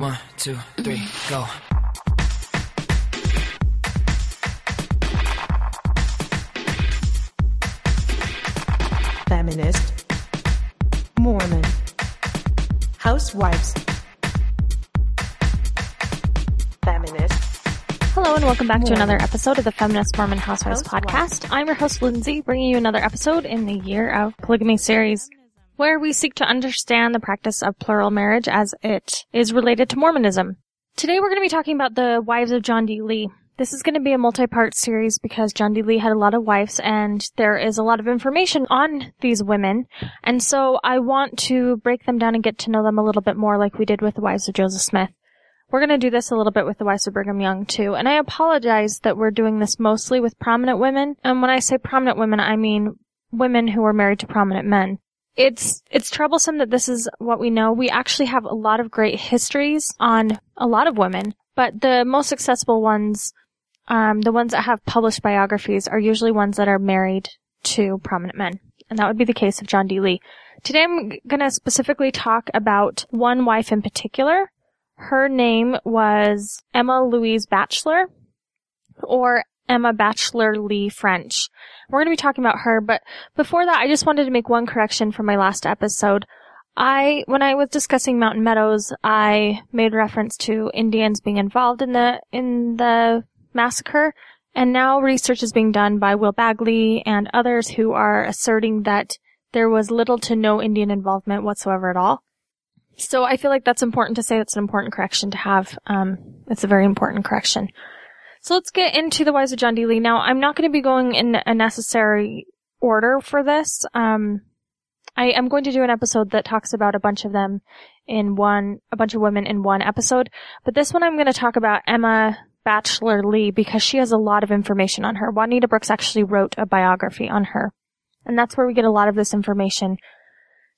One, two, three, go. feminist, Mormon, housewives, feminist, Hello and welcome back to another episode of the Feminist Mormon Housewives Housewives. podcast. I'm your host Lindsay, bringing you another episode in the Year of Polygamy series, where we seek to understand the practice of plural marriage as it is related to Mormonism. Today we're going to be talking about the wives of John D. Lee. This is going to be a multi-part series because John D. Lee had a lot of wives and there is a lot of information on these women. And so I want to break them down and get to know them a little bit more like we did with the wives of Joseph Smith. We're going to do this a little bit with the wives of Brigham Young too. And I apologize that we're doing this mostly with prominent women. And when I say prominent women, I mean women who were married to prominent men. It's, it's troublesome that this is what we know. We actually have a lot of great histories on a lot of women, but the most accessible ones, um, the ones that have published biographies are usually ones that are married to prominent men. And that would be the case of John D. Lee. Today I'm going to specifically talk about one wife in particular. Her name was Emma Louise Batchelor or Emma Batchelor Lee French. We're going to be talking about her, but before that, I just wanted to make one correction from my last episode. I, when I was discussing Mountain Meadows, I made reference to Indians being involved in the, in the massacre, and now research is being done by Will Bagley and others who are asserting that there was little to no Indian involvement whatsoever at all. So I feel like that's important to say. That's an important correction to have. Um, it's a very important correction. So let's get into the wives of John D. Lee. Now, I'm not going to be going in a necessary order for this. Um, I am going to do an episode that talks about a bunch of them in one, a bunch of women in one episode. But this one I'm going to talk about Emma Batchelor Lee because she has a lot of information on her. Juanita Brooks actually wrote a biography on her. And that's where we get a lot of this information.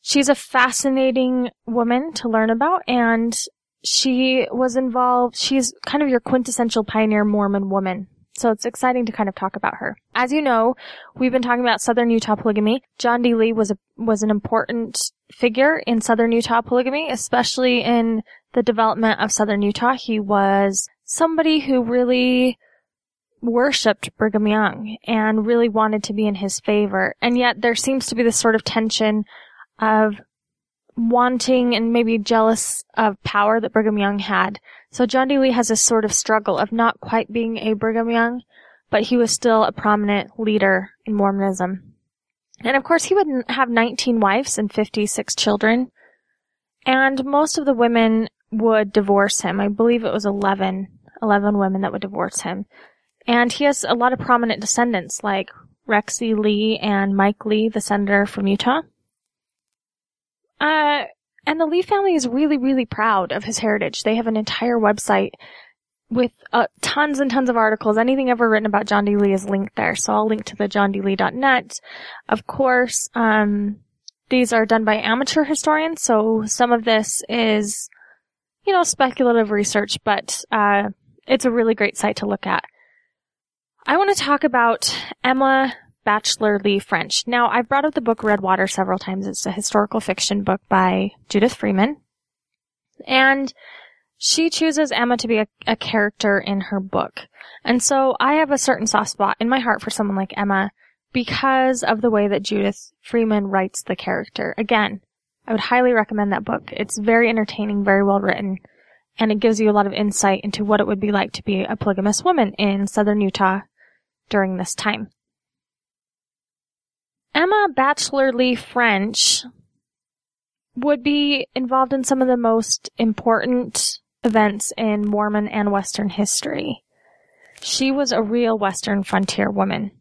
She's a fascinating woman to learn about and she was involved, she's kind of your quintessential pioneer Mormon woman. So it's exciting to kind of talk about her. As you know, we've been talking about Southern Utah polygamy. John D. Lee was a, was an important figure in Southern Utah polygamy, especially in the development of Southern Utah. He was somebody who really worshipped Brigham Young and really wanted to be in his favor. And yet there seems to be this sort of tension of wanting and maybe jealous of power that Brigham Young had. So John D. Lee has this sort of struggle of not quite being a Brigham Young, but he was still a prominent leader in Mormonism. And of course he would have 19 wives and 56 children. And most of the women would divorce him. I believe it was 11, 11 women that would divorce him. And he has a lot of prominent descendants like Rexy Lee and Mike Lee, the senator from Utah. Uh, and the Lee family is really, really proud of his heritage. They have an entire website with uh, tons and tons of articles. Anything ever written about John D. Lee is linked there. So I'll link to the johndlee.net. Of course, um, these are done by amateur historians. So some of this is, you know, speculative research, but, uh, it's a really great site to look at. I want to talk about Emma Batchelor Lee French. Now, I've brought up the book Red Water several times. It's a historical fiction book by Judith Freeman. And she chooses Emma to be a, a character in her book. And so I have a certain soft spot in my heart for someone like Emma because of the way that Judith Freeman writes the character. Again, I would highly recommend that book. It's very entertaining, very well written, and it gives you a lot of insight into what it would be like to be a polygamous woman in southern Utah during this time. Emma Batchelor Lee French would be involved in some of the most important events in Mormon and Western history. She was a real Western frontier woman.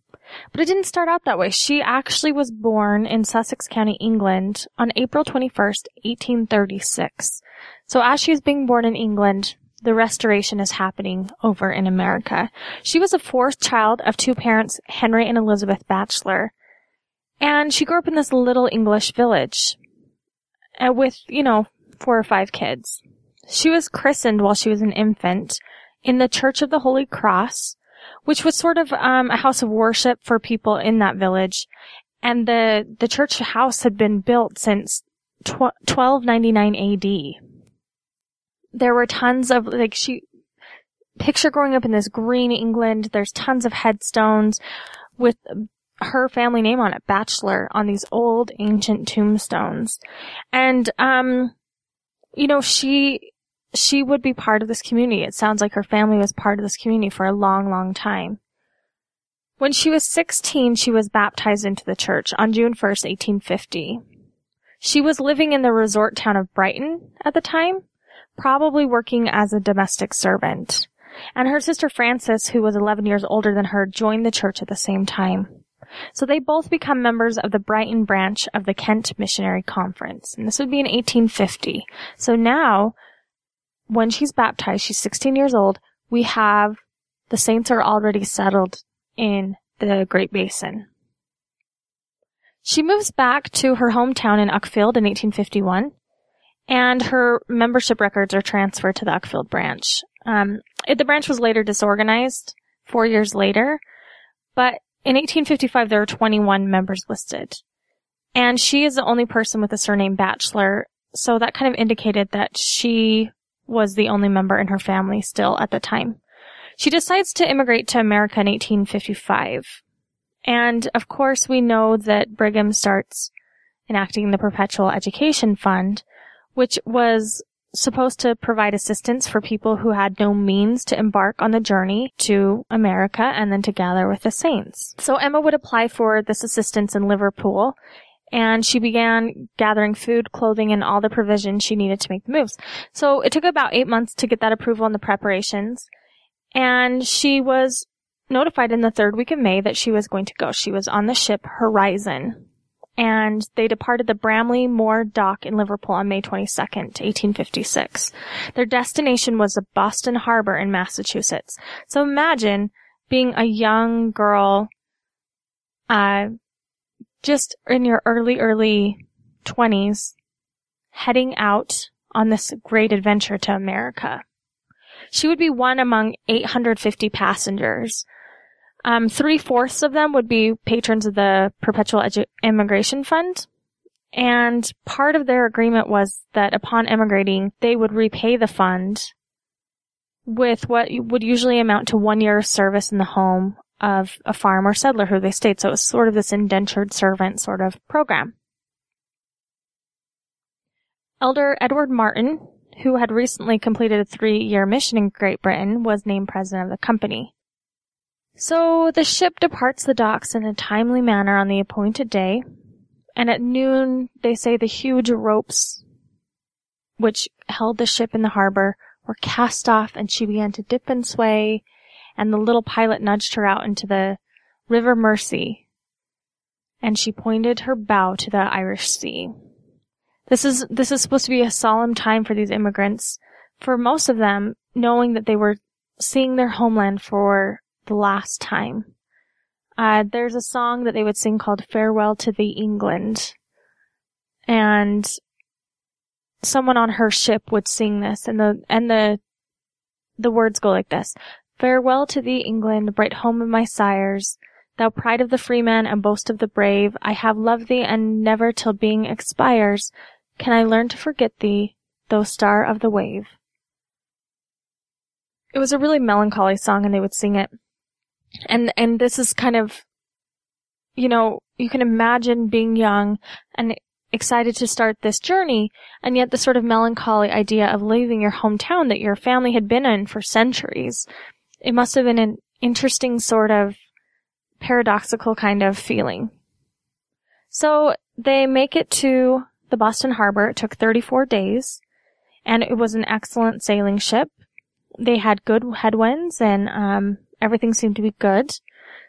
But it didn't start out that way. She actually was born in Sussex County, England on April 21st, 1836. So as she's being born in England, the restoration is happening over in America. She was a fourth child of two parents, Henry and Elizabeth Batchelor. And she grew up in this little English village uh, with, you know, four or five kids. She was christened while she was an infant in the Church of the Holy Cross, which was sort of um, a house of worship for people in that village. And the, the church house had been built since tw- 1299 AD. there were tons of, like, she, picture growing up in this green England, there's tons of headstones with her family name on it, Batchelor, on these old ancient tombstones. And, um, you know, she, she would be part of this community. It sounds like her family was part of this community for a long, long time. When she was 16, she was baptized into the church on June 1st, 1850. She was living in the resort town of Brighton at the time, probably working as a domestic servant. And her sister Frances, who was 11 years older than her, joined the church at the same time. So they both become members of the Brighton branch of the Kent Missionary Conference. And this would be in 1850. So now, when she's baptized, she's 16 years old, we have the saints are already settled in the Great Basin. She moves back to her hometown in Uckfield in 1851, and her membership records are transferred to the Uckfield branch. Um, it, the branch was later disorganized four years later, but in 1855, there were 21 members listed. And she is the only person with the surname Batchelor, so that kind of indicated that she was the only member in her family still at the time. She decides to immigrate to America in 1855. And of course, we know that Brigham starts enacting the Perpetual Education Fund, which was supposed to provide assistance for people who had no means to embark on the journey to America and then to gather with the saints. So Emma would apply for this assistance in Liverpool and she began gathering food, clothing, and all the provisions she needed to make the moves. So it took about eight months to get that approval and the preparations. And she was notified in the third week of May that she was going to go. She was on the ship Horizon and they departed the Bramley Moore Dock in Liverpool on May 22nd, 1856. Their destination was the Boston Harbor in Massachusetts. So imagine being a young girl, uh, just in your early, early 20s, heading out on this great adventure to America. She would be one among 850 passengers um, three fourths of them would be patrons of the Perpetual Edu- Immigration Fund. And part of their agreement was that upon emigrating, they would repay the fund with what would usually amount to one year of service in the home of a farm or settler who they stayed. So it was sort of this indentured servant sort of program. Elder Edward Martin, who had recently completed a three year mission in Great Britain, was named president of the company. So the ship departs the docks in a timely manner on the appointed day, and at noon they say the huge ropes which held the ship in the harbor were cast off and she began to dip and sway, and the little pilot nudged her out into the River Mersey, and she pointed her bow to the Irish Sea. This is, this is supposed to be a solemn time for these immigrants, for most of them, knowing that they were seeing their homeland for the last time. Uh, there's a song that they would sing called Farewell to the England. And someone on her ship would sing this and the, and the, the words go like this. Farewell to thee, England, bright home of my sires. Thou pride of the freeman and boast of the brave. I have loved thee and never till being expires can I learn to forget thee, thou star of the wave. It was a really melancholy song and they would sing it and and this is kind of you know you can imagine being young and excited to start this journey and yet the sort of melancholy idea of leaving your hometown that your family had been in for centuries it must have been an interesting sort of paradoxical kind of feeling so they make it to the Boston Harbor. It took 34 days and it was an excellent sailing ship. They had good headwinds and um, Everything seemed to be good.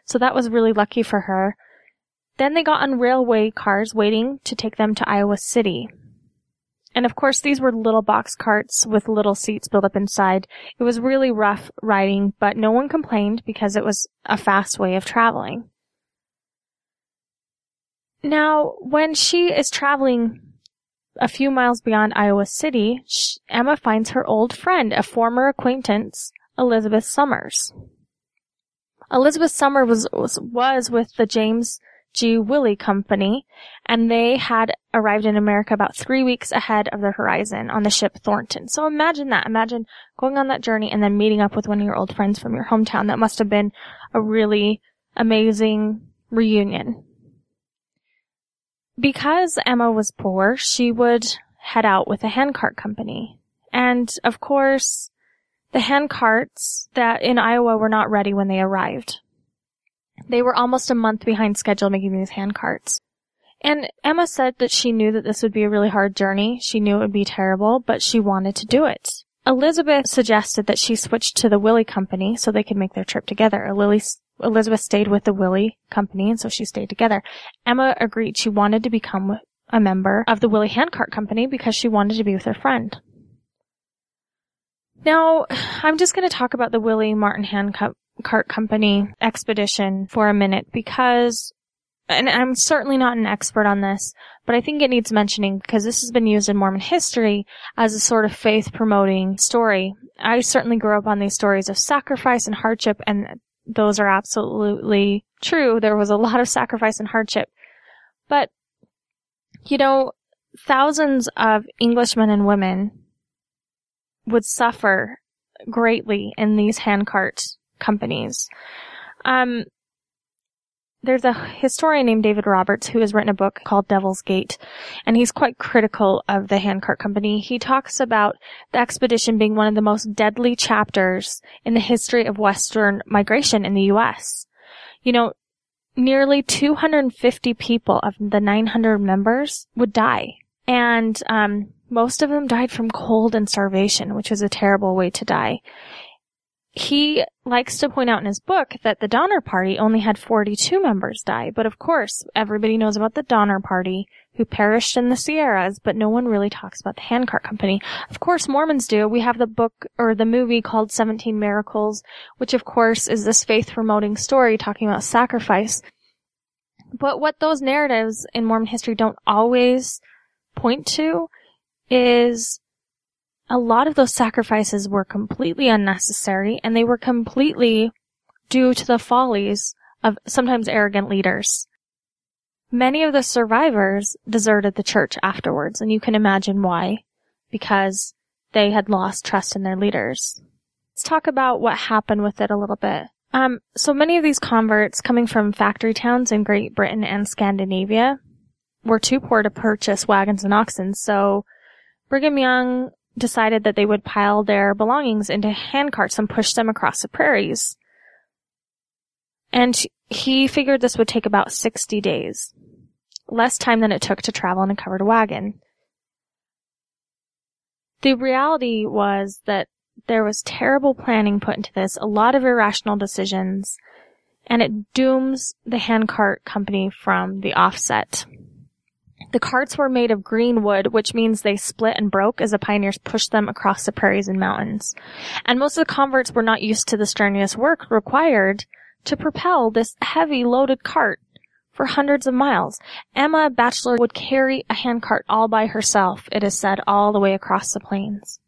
So that was really lucky for her. Then they got on railway cars waiting to take them to Iowa City. And of course, these were little box carts with little seats built up inside. It was really rough riding, but no one complained because it was a fast way of traveling. Now, when she is traveling a few miles beyond Iowa City, Emma finds her old friend, a former acquaintance, Elizabeth Summers. Elizabeth Summer was, was, was with the James G. Willie Company, and they had arrived in America about three weeks ahead of the horizon on the ship Thornton. So imagine that. Imagine going on that journey and then meeting up with one of your old friends from your hometown. That must have been a really amazing reunion. Because Emma was poor, she would head out with a handcart company. And of course, the hand carts that in Iowa were not ready when they arrived. They were almost a month behind schedule making these hand carts. And Emma said that she knew that this would be a really hard journey. She knew it would be terrible, but she wanted to do it. Elizabeth suggested that she switch to the Willie Company so they could make their trip together. Elizabeth stayed with the Willie Company, and so she stayed together. Emma agreed she wanted to become a member of the Willie Handcart Company because she wanted to be with her friend. Now, I'm just going to talk about the Willie Martin Handcart Company expedition for a minute because, and I'm certainly not an expert on this, but I think it needs mentioning because this has been used in Mormon history as a sort of faith promoting story. I certainly grew up on these stories of sacrifice and hardship and those are absolutely true. There was a lot of sacrifice and hardship. But, you know, thousands of Englishmen and women would suffer greatly in these handcart companies. Um, there's a historian named David Roberts who has written a book called Devil's Gate, and he's quite critical of the handcart company. He talks about the expedition being one of the most deadly chapters in the history of Western migration in the U.S. You know, nearly 250 people of the 900 members would die. And, um, most of them died from cold and starvation, which was a terrible way to die. He likes to point out in his book that the Donner Party only had 42 members die, but of course, everybody knows about the Donner Party, who perished in the Sierras, but no one really talks about the handcart company. Of course, Mormons do. We have the book or the movie called 17 Miracles, which of course is this faith promoting story talking about sacrifice. But what those narratives in Mormon history don't always point to is a lot of those sacrifices were completely unnecessary and they were completely due to the follies of sometimes arrogant leaders. Many of the survivors deserted the church afterwards, and you can imagine why. Because they had lost trust in their leaders. Let's talk about what happened with it a little bit. Um, so many of these converts coming from factory towns in Great Britain and Scandinavia were too poor to purchase wagons and oxen, so Brigham Young decided that they would pile their belongings into handcarts and push them across the prairies. And he figured this would take about 60 days. Less time than it took to travel in a covered wagon. The reality was that there was terrible planning put into this, a lot of irrational decisions, and it dooms the handcart company from the offset. The carts were made of green wood, which means they split and broke as the pioneers pushed them across the prairies and mountains. And most of the converts were not used to the strenuous work required to propel this heavy loaded cart for hundreds of miles. Emma Batchelor would carry a handcart all by herself, it is said, all the way across the plains.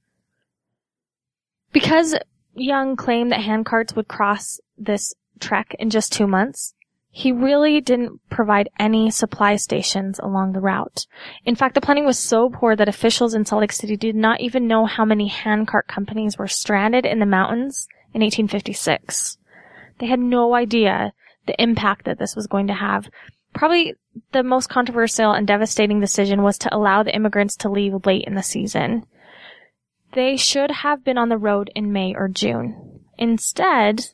Because Young claimed that handcarts would cross this trek in just two months, he really didn't provide any supply stations along the route. In fact, the planning was so poor that officials in Salt Lake City did not even know how many handcart companies were stranded in the mountains in 1856. They had no idea the impact that this was going to have. Probably the most controversial and devastating decision was to allow the immigrants to leave late in the season. They should have been on the road in May or June. Instead,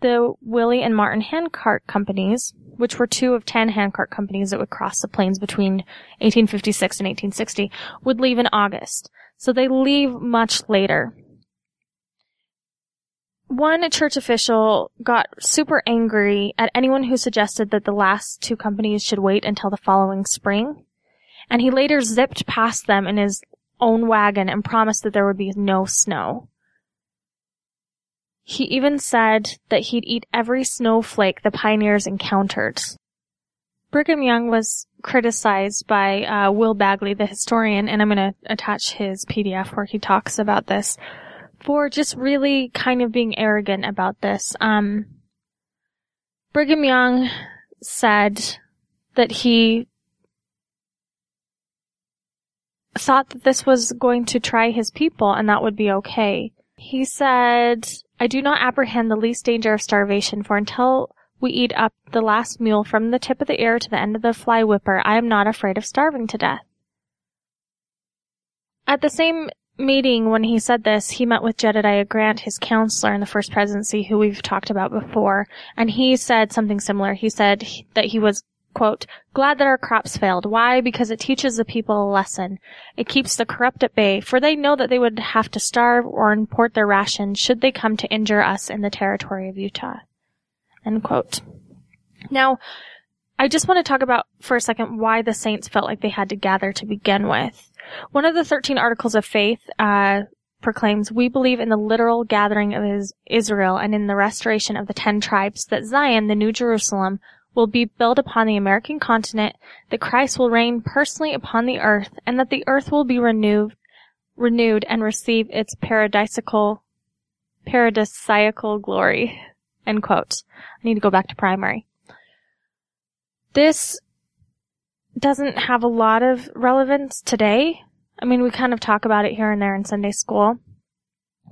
the Willie and Martin handcart companies, which were two of ten handcart companies that would cross the plains between 1856 and 1860, would leave in August. So they leave much later. One church official got super angry at anyone who suggested that the last two companies should wait until the following spring. And he later zipped past them in his own wagon and promised that there would be no snow. He even said that he'd eat every snowflake the pioneers encountered. Brigham Young was criticized by uh, Will Bagley, the historian, and I'm going to attach his PDF where he talks about this, for just really kind of being arrogant about this. Um, Brigham Young said that he thought that this was going to try his people and that would be okay. He said, I do not apprehend the least danger of starvation, for until we eat up the last mule from the tip of the ear to the end of the fly whipper, I am not afraid of starving to death. At the same meeting when he said this, he met with Jedediah Grant, his counselor in the first presidency, who we've talked about before, and he said something similar. He said that he was, quote, glad that our crops failed. Why? Because it teaches the people a lesson. It keeps the corrupt at bay, for they know that they would have to starve or import their rations should they come to injure us in the territory of Utah. End quote. Now, I just want to talk about for a second why the saints felt like they had to gather to begin with. One of the 13 articles of faith uh, proclaims, We believe in the literal gathering of Israel and in the restoration of the ten tribes, that Zion, the New Jerusalem, will be built upon the American continent, that Christ will reign personally upon the earth, and that the earth will be renewed, renewed and receive its paradisical, paradisiacal glory. End quote. I need to go back to primary. This doesn't have a lot of relevance today. I mean, we kind of talk about it here and there in Sunday school.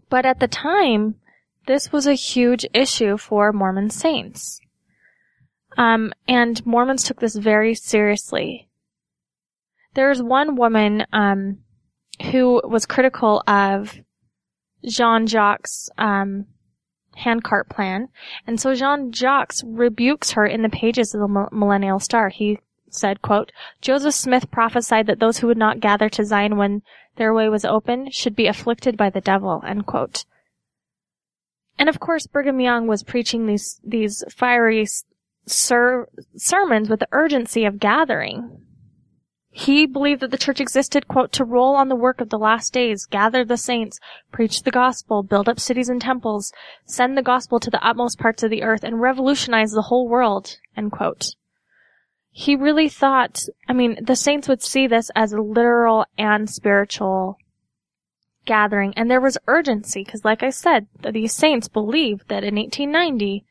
But at the time, this was a huge issue for Mormon saints. Um, and Mormons took this very seriously. There's one woman, um, who was critical of Jean Jacques, um, handcart plan. And so Jean Jacques rebukes her in the pages of the Millennial Star. He said, quote, Joseph Smith prophesied that those who would not gather to Zion when their way was open should be afflicted by the devil, end quote. And of course, Brigham Young was preaching these, these fiery ser- sermons with the urgency of gathering. He believed that the church existed, quote, to roll on the work of the last days, gather the saints, preach the gospel, build up cities and temples, send the gospel to the utmost parts of the earth, and revolutionize the whole world, end quote. He really thought, I mean, the saints would see this as a literal and spiritual gathering, and there was urgency, because like I said, these saints believed that in 1890,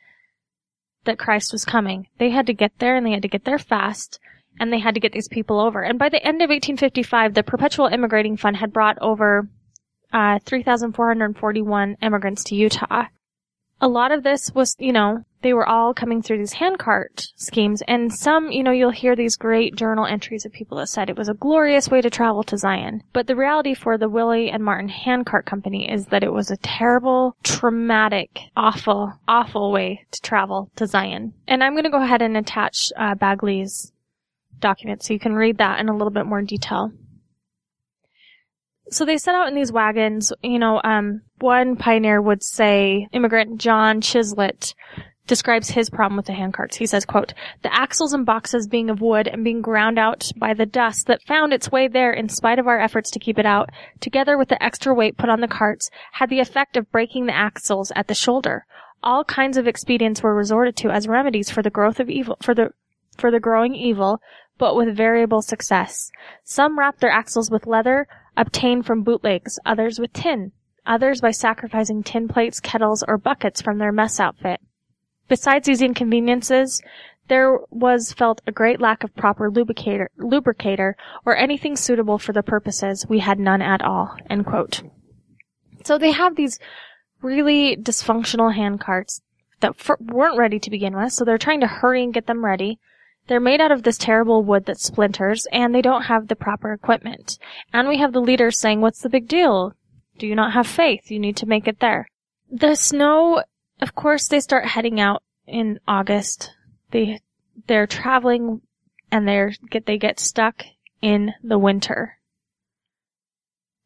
that Christ was coming. They had to get there, and they had to get there fast, and they had to get these people over. And by the end of 1855, the Perpetual Immigrating Fund had brought over uh, 3,441 immigrants to Utah. A lot of this was, you know, they were all coming through these handcart schemes, and some, you know, you'll hear these great journal entries of people that said it was a glorious way to travel to Zion. But the reality for the Willie and Martin Handcart Company is that it was a terrible, traumatic, awful, awful way to travel to Zion. And I'm going to go ahead and attach uh, Bagley's document so you can read that in a little bit more detail. So they set out in these wagons, you know, um, one pioneer would say, immigrant John Chislett describes his problem with the handcarts. He says, quote, the axles and boxes being of wood and being ground out by the dust that found its way there in spite of our efforts to keep it out, together with the extra weight put on the carts, had the effect of breaking the axles at the shoulder. All kinds of expedients were resorted to as remedies for the growth of evil, for the, for the growing evil, but with variable success. Some wrapped their axles with leather obtained from bootlegs, others with tin, others by sacrificing tin plates, kettles, or buckets from their mess outfit. Besides these inconveniences, there was felt a great lack of proper lubricator, lubricator or anything suitable for the purposes. We had none at all. So they have these really dysfunctional hand carts that weren't ready to begin with, so they're trying to hurry and get them ready. They're made out of this terrible wood that splinters, and they don't have the proper equipment. And we have the leaders saying, what's the big deal? Do you not have faith? You need to make it there. The snow, of course, they start heading out in August. They, they're traveling and they're, get, they get stuck in the winter.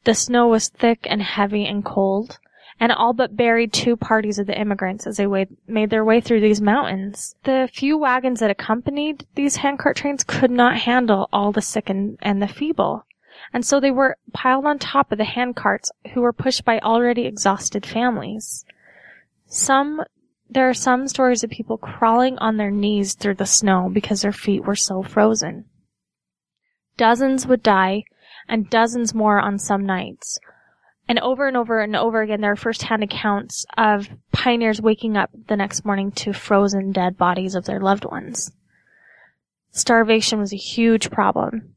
The snow was thick and heavy and cold and all but buried two parties of the immigrants as they made their way through these mountains. The few wagons that accompanied these handcart trains could not handle all the sick and, and the feeble. And so they were piled on top of the handcarts who were pushed by already exhausted families. Some, there are some stories of people crawling on their knees through the snow because their feet were so frozen. Dozens would die and dozens more on some nights. And over and over and over again, there are first-hand accounts of pioneers waking up the next morning to frozen dead bodies of their loved ones. starvation was a huge problem.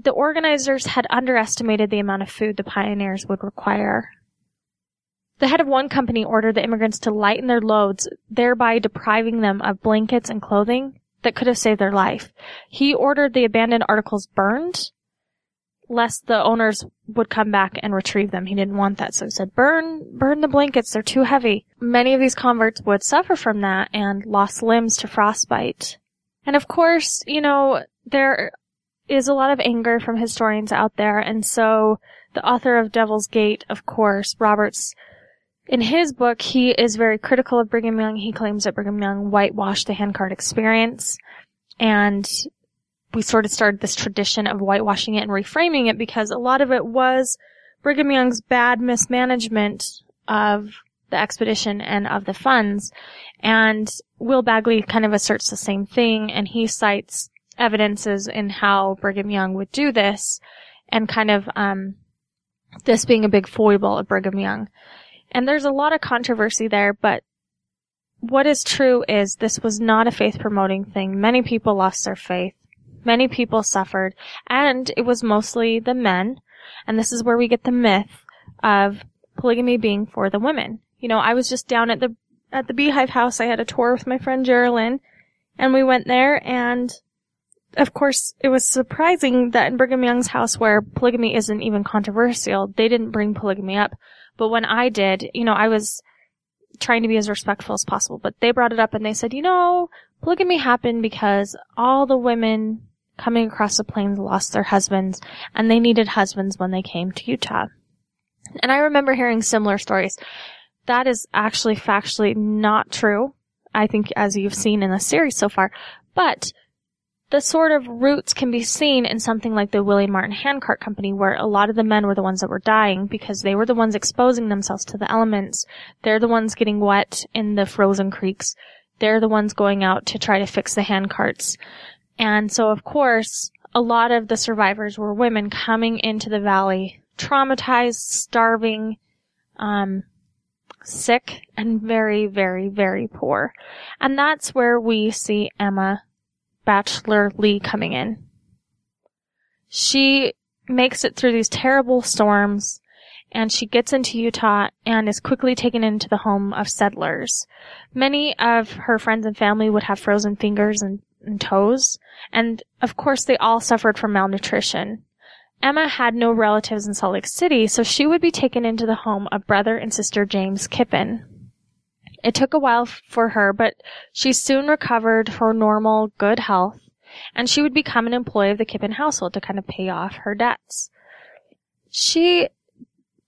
The organizers had underestimated the amount of food the pioneers would require. The head of one company ordered the immigrants to lighten their loads, thereby depriving them of blankets and clothing that could have saved their life. He ordered the abandoned articles burned, lest the owners would come back and retrieve them. He didn't want that, so he said, burn, burn the blankets, they're too heavy. Many of these converts would suffer from that and lost limbs to frostbite. And of course, you know, there is a lot of anger from historians out there, and so the author of Devil's Gate, of course, Roberts, in his book, he is very critical of Brigham Young. He claims that Brigham Young whitewashed the handcart experience. And we sort of started this tradition of whitewashing it and reframing it because a lot of it was Brigham Young's bad mismanagement of the expedition and of the funds. And Will Bagley kind of asserts the same thing and he cites evidences in how Brigham Young would do this and kind of, um, this being a big foible of Brigham Young. And there's a lot of controversy there, but what is true is this was not a faith promoting thing. Many people lost their faith. Many people suffered, and it was mostly the men. And this is where we get the myth of polygamy being for the women. You know, I was just down at the at the Beehive House. I had a tour with my friend Geraldine, and we went there, and of course, it was surprising that in Brigham Young's house, where polygamy isn't even controversial, they didn't bring polygamy up. But when I did, you know, I was trying to be as respectful as possible, but they brought it up and they said, you know, polygamy happened because all the women coming across the plains lost their husbands and they needed husbands when they came to Utah. And I remember hearing similar stories. That is actually factually not true. I think as you've seen in the series so far, but the sort of roots can be seen in something like the William Martin Handcart Company, where a lot of the men were the ones that were dying because they were the ones exposing themselves to the elements. They're the ones getting wet in the frozen creeks. They're the ones going out to try to fix the handcarts. And so, of course, a lot of the survivors were women coming into the valley, traumatized, starving, um, sick, and very, very, very poor. And that's where we see Emma Batchelor Lee coming in. She makes it through these terrible storms and she gets into Utah and is quickly taken into the home of settlers. Many of her friends and family would have frozen fingers and, and toes, and of course they all suffered from malnutrition. Emma had no relatives in Salt Lake City, so she would be taken into the home of brother and sister James Kippen. It took a while for her, but she soon recovered her normal, good health, and she would become an employee of the Kippen household to kind of pay off her debts. She,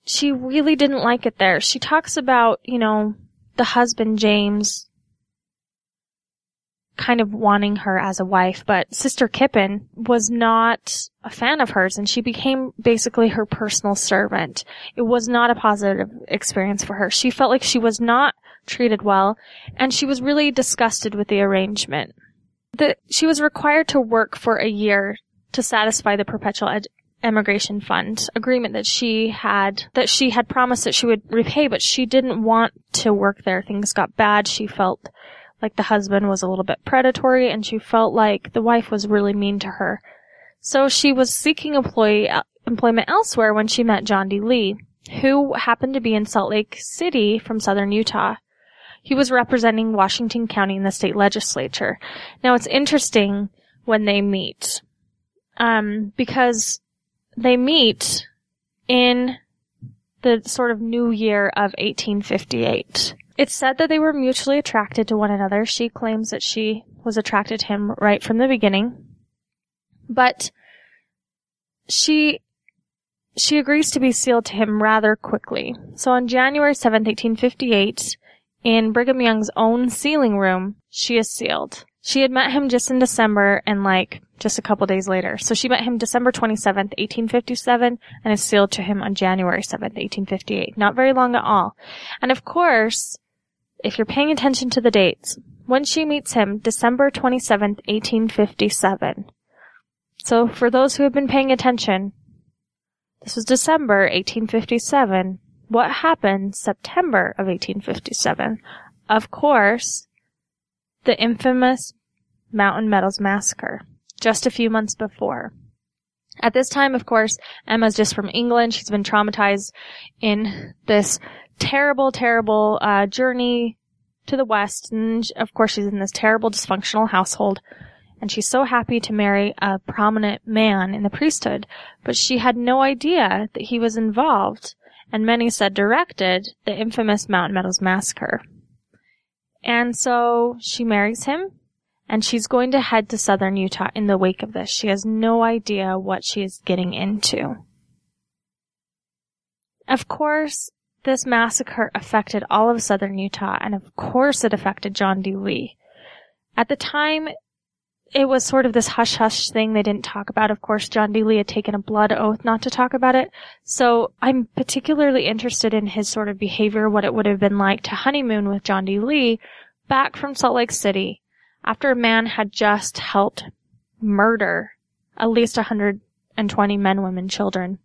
she really didn't like it there. She talks about, you know, the husband, James, kind of wanting her as a wife, but Sister Kippen was not a fan of hers and she became basically her personal servant. It was not a positive experience for her. She felt like she was not treated well, and she was really disgusted with the arrangement. The, she was required to work for a year to satisfy the perpetual ed- emigration fund agreement that she had that she had promised that she would repay but she didn't want to work there things got bad she felt like the husband was a little bit predatory and she felt like the wife was really mean to her so she was seeking employee employment elsewhere when she met John D. Lee who happened to be in Salt Lake City from southern Utah he was representing Washington County in the state legislature. Now it's interesting when they meet, um, because they meet in the sort of new year of 1858. It's said that they were mutually attracted to one another. She claims that she was attracted to him right from the beginning. But she she agrees to be sealed to him rather quickly. So on January 7th, 1858, in Brigham Young's own sealing room, she is sealed. She had met him just in December and like just a couple days later. So she met him December 27th, 1857 and is sealed to him on January 7th, 1858. Not very long at all. And of course, if you're paying attention to the dates, when she meets him, December 27th, 1857. So for those who have been paying attention, this was December 1857 what happened September of 1857? Of course, the infamous Mountain Meadows Massacre, just a few months before. At this time, of course, Emma's just from England. She's been traumatized in this terrible, terrible uh, journey to the West. And of course, she's in this terrible, dysfunctional household. And she's so happy to marry a prominent man in the priesthood, but she had no idea that he was involved, and many said directed, the infamous Mountain Meadows Massacre. And so she marries him, and she's going to head to southern Utah in the wake of this. She has no idea what she is getting into. Of course, this massacre affected all of southern Utah, and of course it affected John D. Lee. At the time, it was sort of this hush hush thing they didn't talk about. Of course, John D. Lee had taken a blood oath not to talk about it. So I'm particularly interested in his sort of behavior, what it would have been like to honeymoon with John D. Lee back from Salt Lake City after a man had just helped murder at least 120 men, women, children.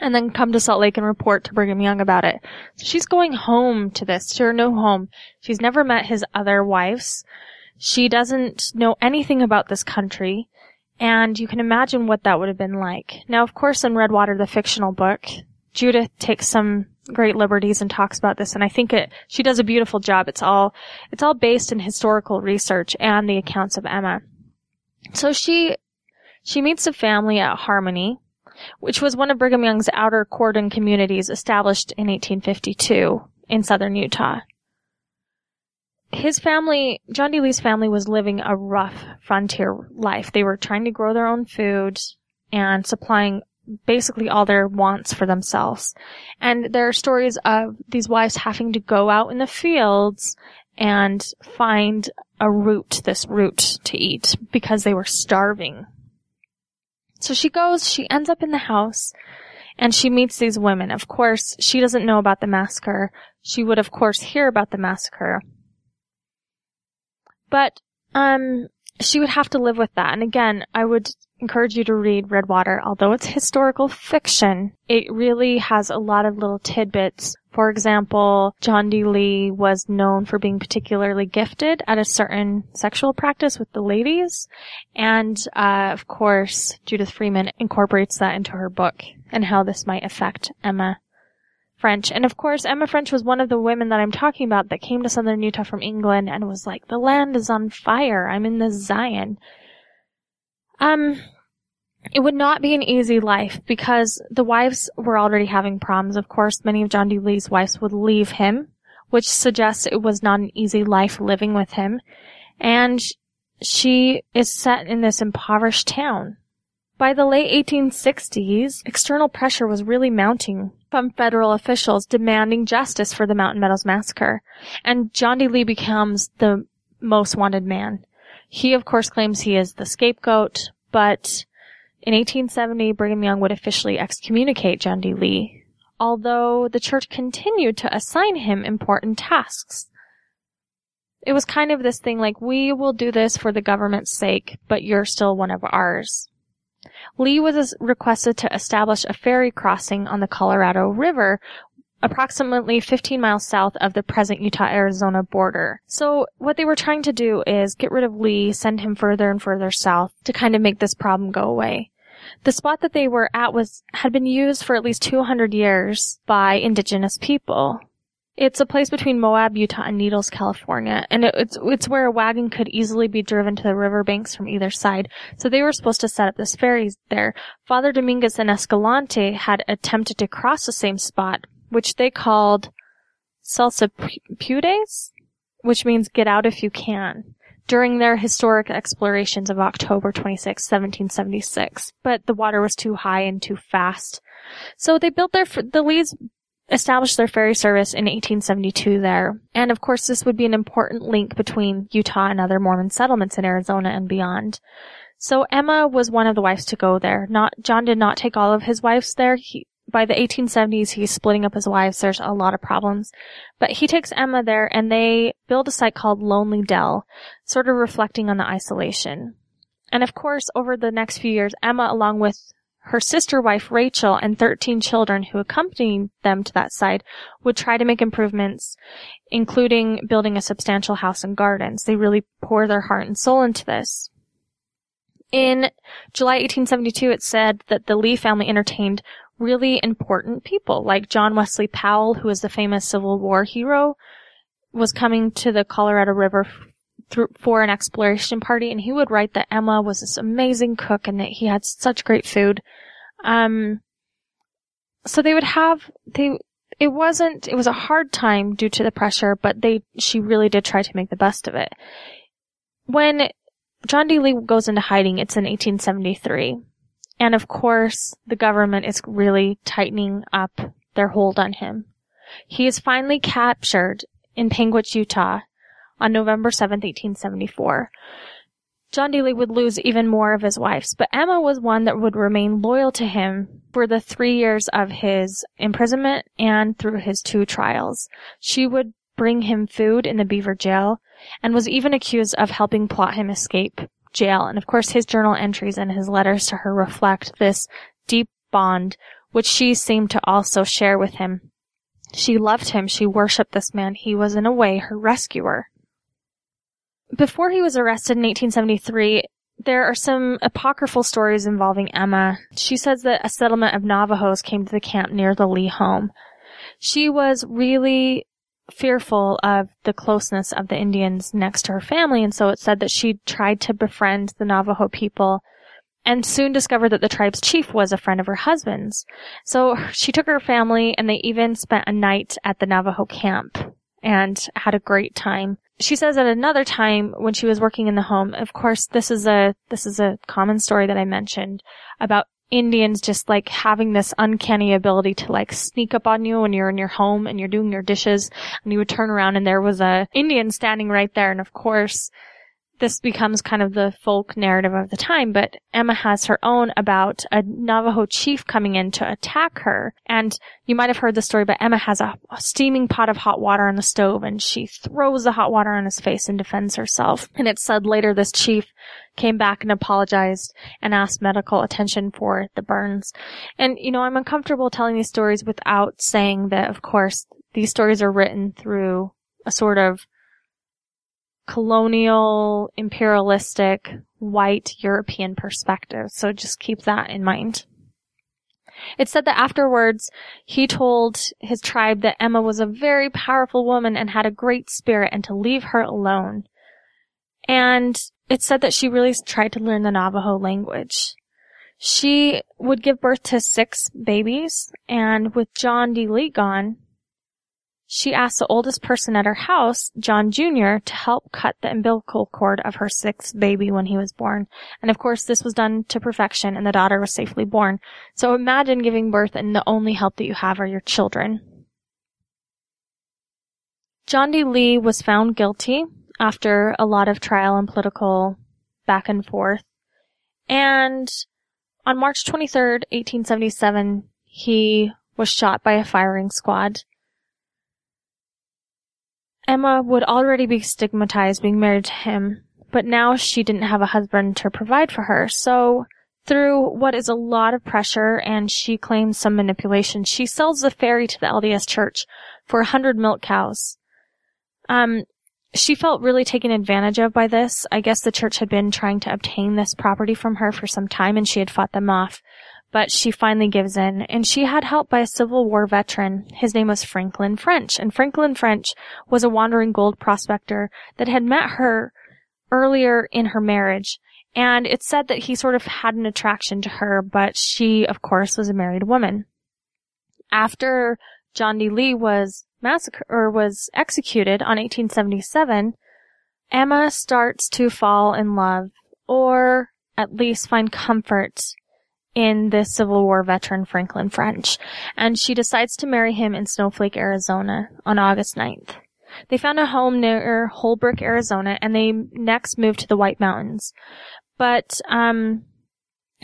And then come to Salt Lake and report to Brigham Young about it. So she's going home to this, to her new home. She's never met his other wives. She doesn't know anything about this country, and you can imagine what that would have been like. Now, of course, in Redwater, the fictional book, Judith takes some great liberties and talks about this, and I think it, she does a beautiful job. It's all, it's all based in historical research and the accounts of Emma. So she, she meets a family at Harmony, which was one of Brigham Young's outer cordon communities established in 1852 in southern Utah his family, John D. Lee's family was living a rough frontier life. They were trying to grow their own food and supplying basically all their wants for themselves. And there are stories of these wives having to go out in the fields and find a root, this root to eat because they were starving. So she goes, she ends up in the house and she meets these women. Of course, she doesn't know about the massacre. She would of course hear about the massacre but, um, she would have to live with that. And again, I would encourage you to read Redwater. Although it's historical fiction, it really has a lot of little tidbits. For example, John D. Lee was known for being particularly gifted at a certain sexual practice with the ladies. And, uh, of course, Judith Freeman incorporates that into her book and how this might affect Emma French. And of course, Emma French was one of the women that I'm talking about that came to southern Utah from England and was like, the land is on fire. I'm in the Zion. Um, it would not be an easy life because the wives were already having problems. Of course, many of John D. Lee's wives would leave him, which suggests it was not an easy life living with him. And she is set in this impoverished town. By the late 1860s, external pressure was really mounting from federal officials demanding justice for the Mountain Meadows massacre, and John D. Lee becomes the most wanted man. He, of course, claims he is the scapegoat, but in 1870, Brigham Young would officially excommunicate John D. Lee, although the church continued to assign him important tasks. It was kind of this thing like, we will do this for the government's sake, but you're still one of ours. Lee was requested to establish a ferry crossing on the Colorado River approximately 15 miles south of the present Utah-Arizona border. So what they were trying to do is get rid of Lee, send him further and further south to kind of make this problem go away. The spot that they were at was had been used for at least 200 years by indigenous people. It's a place between Moab, Utah, and Needles, California, and it, it's it's where a wagon could easily be driven to the riverbanks from either side. So they were supposed to set up this ferry there. Father Dominguez and Escalante had attempted to cross the same spot, which they called Salsipuedes, which means get out if you can, during their historic explorations of October 26, 1776. But the water was too high and too fast. So they built their, the Lees established their ferry service in 1872 there. And of course, this would be an important link between Utah and other Mormon settlements in Arizona and beyond. So Emma was one of the wives to go there. Not, John did not take all of his wives there. He, by the 1870s, he's splitting up his wives. There's a lot of problems. But he takes Emma there and they build a site called Lonely Dell, sort of reflecting on the isolation. And of course, over the next few years, Emma, along with her sister wife Rachel and 13 children who accompanied them to that site would try to make improvements, including building a substantial house and gardens. They really pour their heart and soul into this. In July 1872, it said that the Lee family entertained really important people, like John Wesley Powell, who was the famous Civil War hero, was coming to the Colorado River through, for an exploration party, and he would write that Emma was this amazing cook and that he had such great food. Um, so they would have they. It wasn't. It was a hard time due to the pressure, but they. She really did try to make the best of it. When John D. Lee goes into hiding, it's in 1873. And of course, the government is really tightening up their hold on him. He is finally captured in Panguitch, Utah on November 7, 1874. John D. Lee would lose even more of his wives, but Emma was one that would remain loyal to him for the three years of his imprisonment and through his two trials. She would bring him food in the Beaver jail and was even accused of helping plot him escape jail. And of course, his journal entries and his letters to her reflect this deep bond, which she seemed to also share with him. She loved him. She worshipped this man. He was in a way her rescuer. Before he was arrested in 1873, there are some apocryphal stories involving Emma. She says that a settlement of Navajos came to the camp near the Lee home. She was really fearful of the closeness of the Indians next to her family, and so it said that she tried to befriend the Navajo people and soon discovered that the tribe's chief was a friend of her husband's. So she took her family and they even spent a night at the Navajo camp and had a great time. She says at another time when she was working in the home, of course, this is a, this is a common story that I mentioned about Indians just like having this uncanny ability to like sneak up on you when you're in your home and you're doing your dishes and you would turn around and there was a Indian standing right there. And of course, this becomes kind of the folk narrative of the time, but Emma has her own about a Navajo chief coming in to attack her. And you might have heard the story, but Emma has a, steaming pot of hot water on the stove and she throws the hot water on his face and defends herself. And it's said later this chief came back and apologized and asked medical attention for the burns. And, you know, I'm uncomfortable telling these stories without saying that, of course, these stories are written through a sort of colonial, imperialistic, white European perspective. So just keep that in mind. It said that afterwards, he told his tribe that Emma was a very powerful woman and had a great spirit and to leave her alone. And it said that she really tried to learn the Navajo language. She would give birth to six babies, and with John D. Lee gone, she asked the oldest person at her house, John Jr., to help cut the umbilical cord of her sixth baby when he was born. And of course, this was done to perfection and the daughter was safely born. So imagine giving birth and the only help that you have are your children. John D. Lee was found guilty after a lot of trial and political back and forth. And on March 23rd, 1877, he was shot by a firing squad. Emma would already be stigmatized being married to him, but now she didn't have a husband to provide for her. So through what is a lot of pressure and she claims some manipulation, she sells the ferry to the LDS church for a hundred milk cows. Um, she felt really taken advantage of by this. I guess the church had been trying to obtain this property from her for some time and she had fought them off but she finally gives in and she had help by a Civil War veteran. His name was Franklin French and Franklin French was a wandering gold prospector that had met her earlier in her marriage. And it's said that he sort of had an attraction to her, but she, of course, was a married woman. After John D. Lee was massacred or was executed on 1877, Emma starts to fall in love or at least find comfort in the Civil War veteran Franklin French, and she decides to marry him in Snowflake, Arizona on August 9th. They found a home near Holbrook, Arizona, and they next moved to the White Mountains. But, um,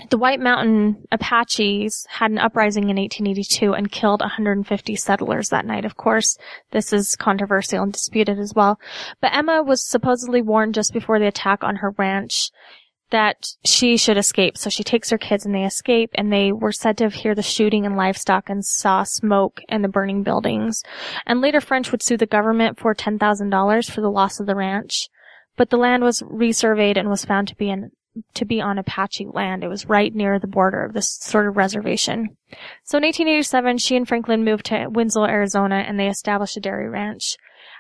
the White Mountain Apaches had an uprising in 1882 and killed 150 settlers that night. Of course, this is controversial and disputed as well. But Emma was supposedly warned just before the attack on her ranch that she should escape. So she takes her kids and they escape and they were said to hear the shooting and livestock and saw smoke and the burning buildings. And later French would sue the government for $10,000 for the loss of the ranch. But the land was resurveyed and was found to be in to be on Apache land. It was right near the border of this sort of reservation. So in 1887, she and Franklin moved to Winslow, Arizona, and they established a dairy ranch.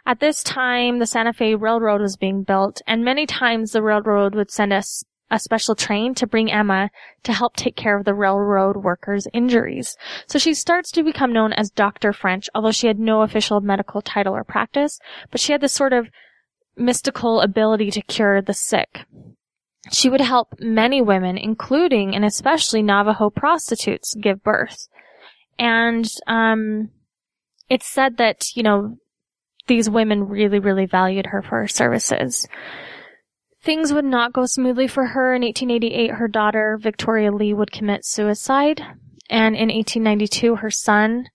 At this time, the Santa Fe Railroad was being built, and many times the railroad would send us a special train to bring Emma to help take care of the railroad workers' injuries. So she starts to become known as Dr. French, although she had no official medical title or practice, but she had this sort of mystical ability to cure the sick. She would help many women, including and especially Navajo prostitutes, give birth. And um, it's said that, you know, these women really, really valued her for her services. Things would not go smoothly for her. In 1888, her daughter, Victoria Lee, would commit suicide. And in 1892, her son,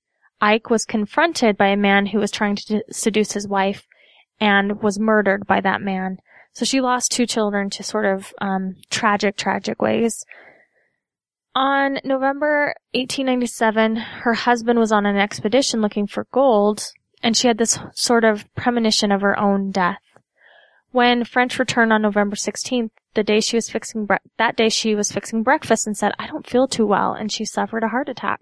Ike, was confronted by a man who was trying to seduce his wife and was murdered by that man. So she lost two children to sort of um, tragic, tragic ways. On November 1897, her husband was on an expedition looking for gold, and she had this sort of premonition of her own death. When French returned on November 16th, the day she was fixing bre- that day she was fixing breakfast and said, "I don't feel too well," and she suffered a heart attack.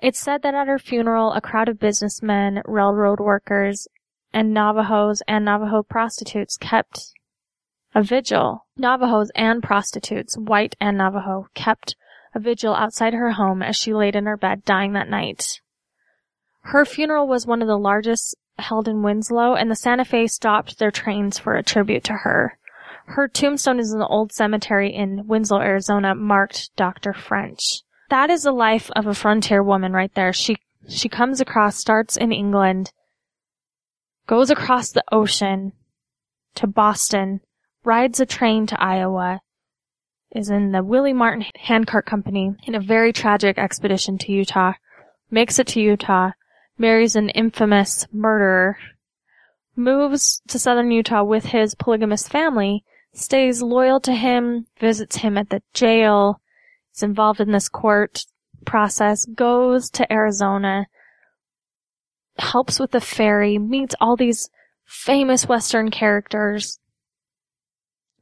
It's said that at her funeral, a crowd of businessmen, railroad workers, and Navajos and Navajo prostitutes kept a vigil. Navajos and prostitutes, white and Navajo, kept a vigil outside her home as she laid in her bed dying that night. Her funeral was one of the largest held in Winslow, and the Santa Fe stopped their trains for a tribute to her. Her tombstone is in the old cemetery in Winslow, Arizona, marked Dr. French. That is the life of a frontier woman right there. She she comes across, starts in England, goes across the ocean to Boston, rides a train to Iowa, is in the Willie Martin Handcart Company in a very tragic expedition to Utah, makes it to Utah, marries an infamous murderer, moves to southern Utah with his polygamous family, stays loyal to him, visits him at the jail, is involved in this court process, goes to Arizona, helps with the ferry, meets all these famous Western characters,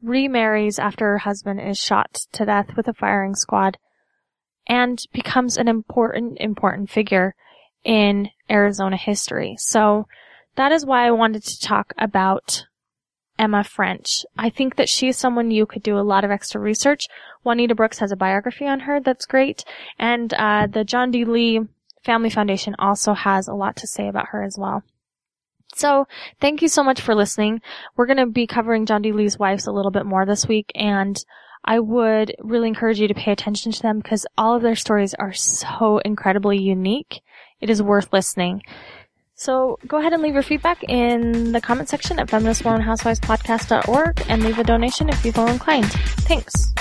remarries after her husband is shot to death with a firing squad, and becomes an important, important figure in Arizona history. So that is why I wanted to talk about Emma French. I think that she's someone you could do a lot of extra research. Juanita Brooks has a biography on her that's great. And uh, the John D. Lee Family Foundation also has a lot to say about her as well. So thank you so much for listening. We're going to be covering John D. Lee's wives a little bit more this week and I would really encourage you to pay attention to them because all of their stories are so incredibly unique it is worth listening. So go ahead and leave your feedback in the comment section at feministmormonhousewivespodcast.org and leave a donation if you feel inclined. Thanks.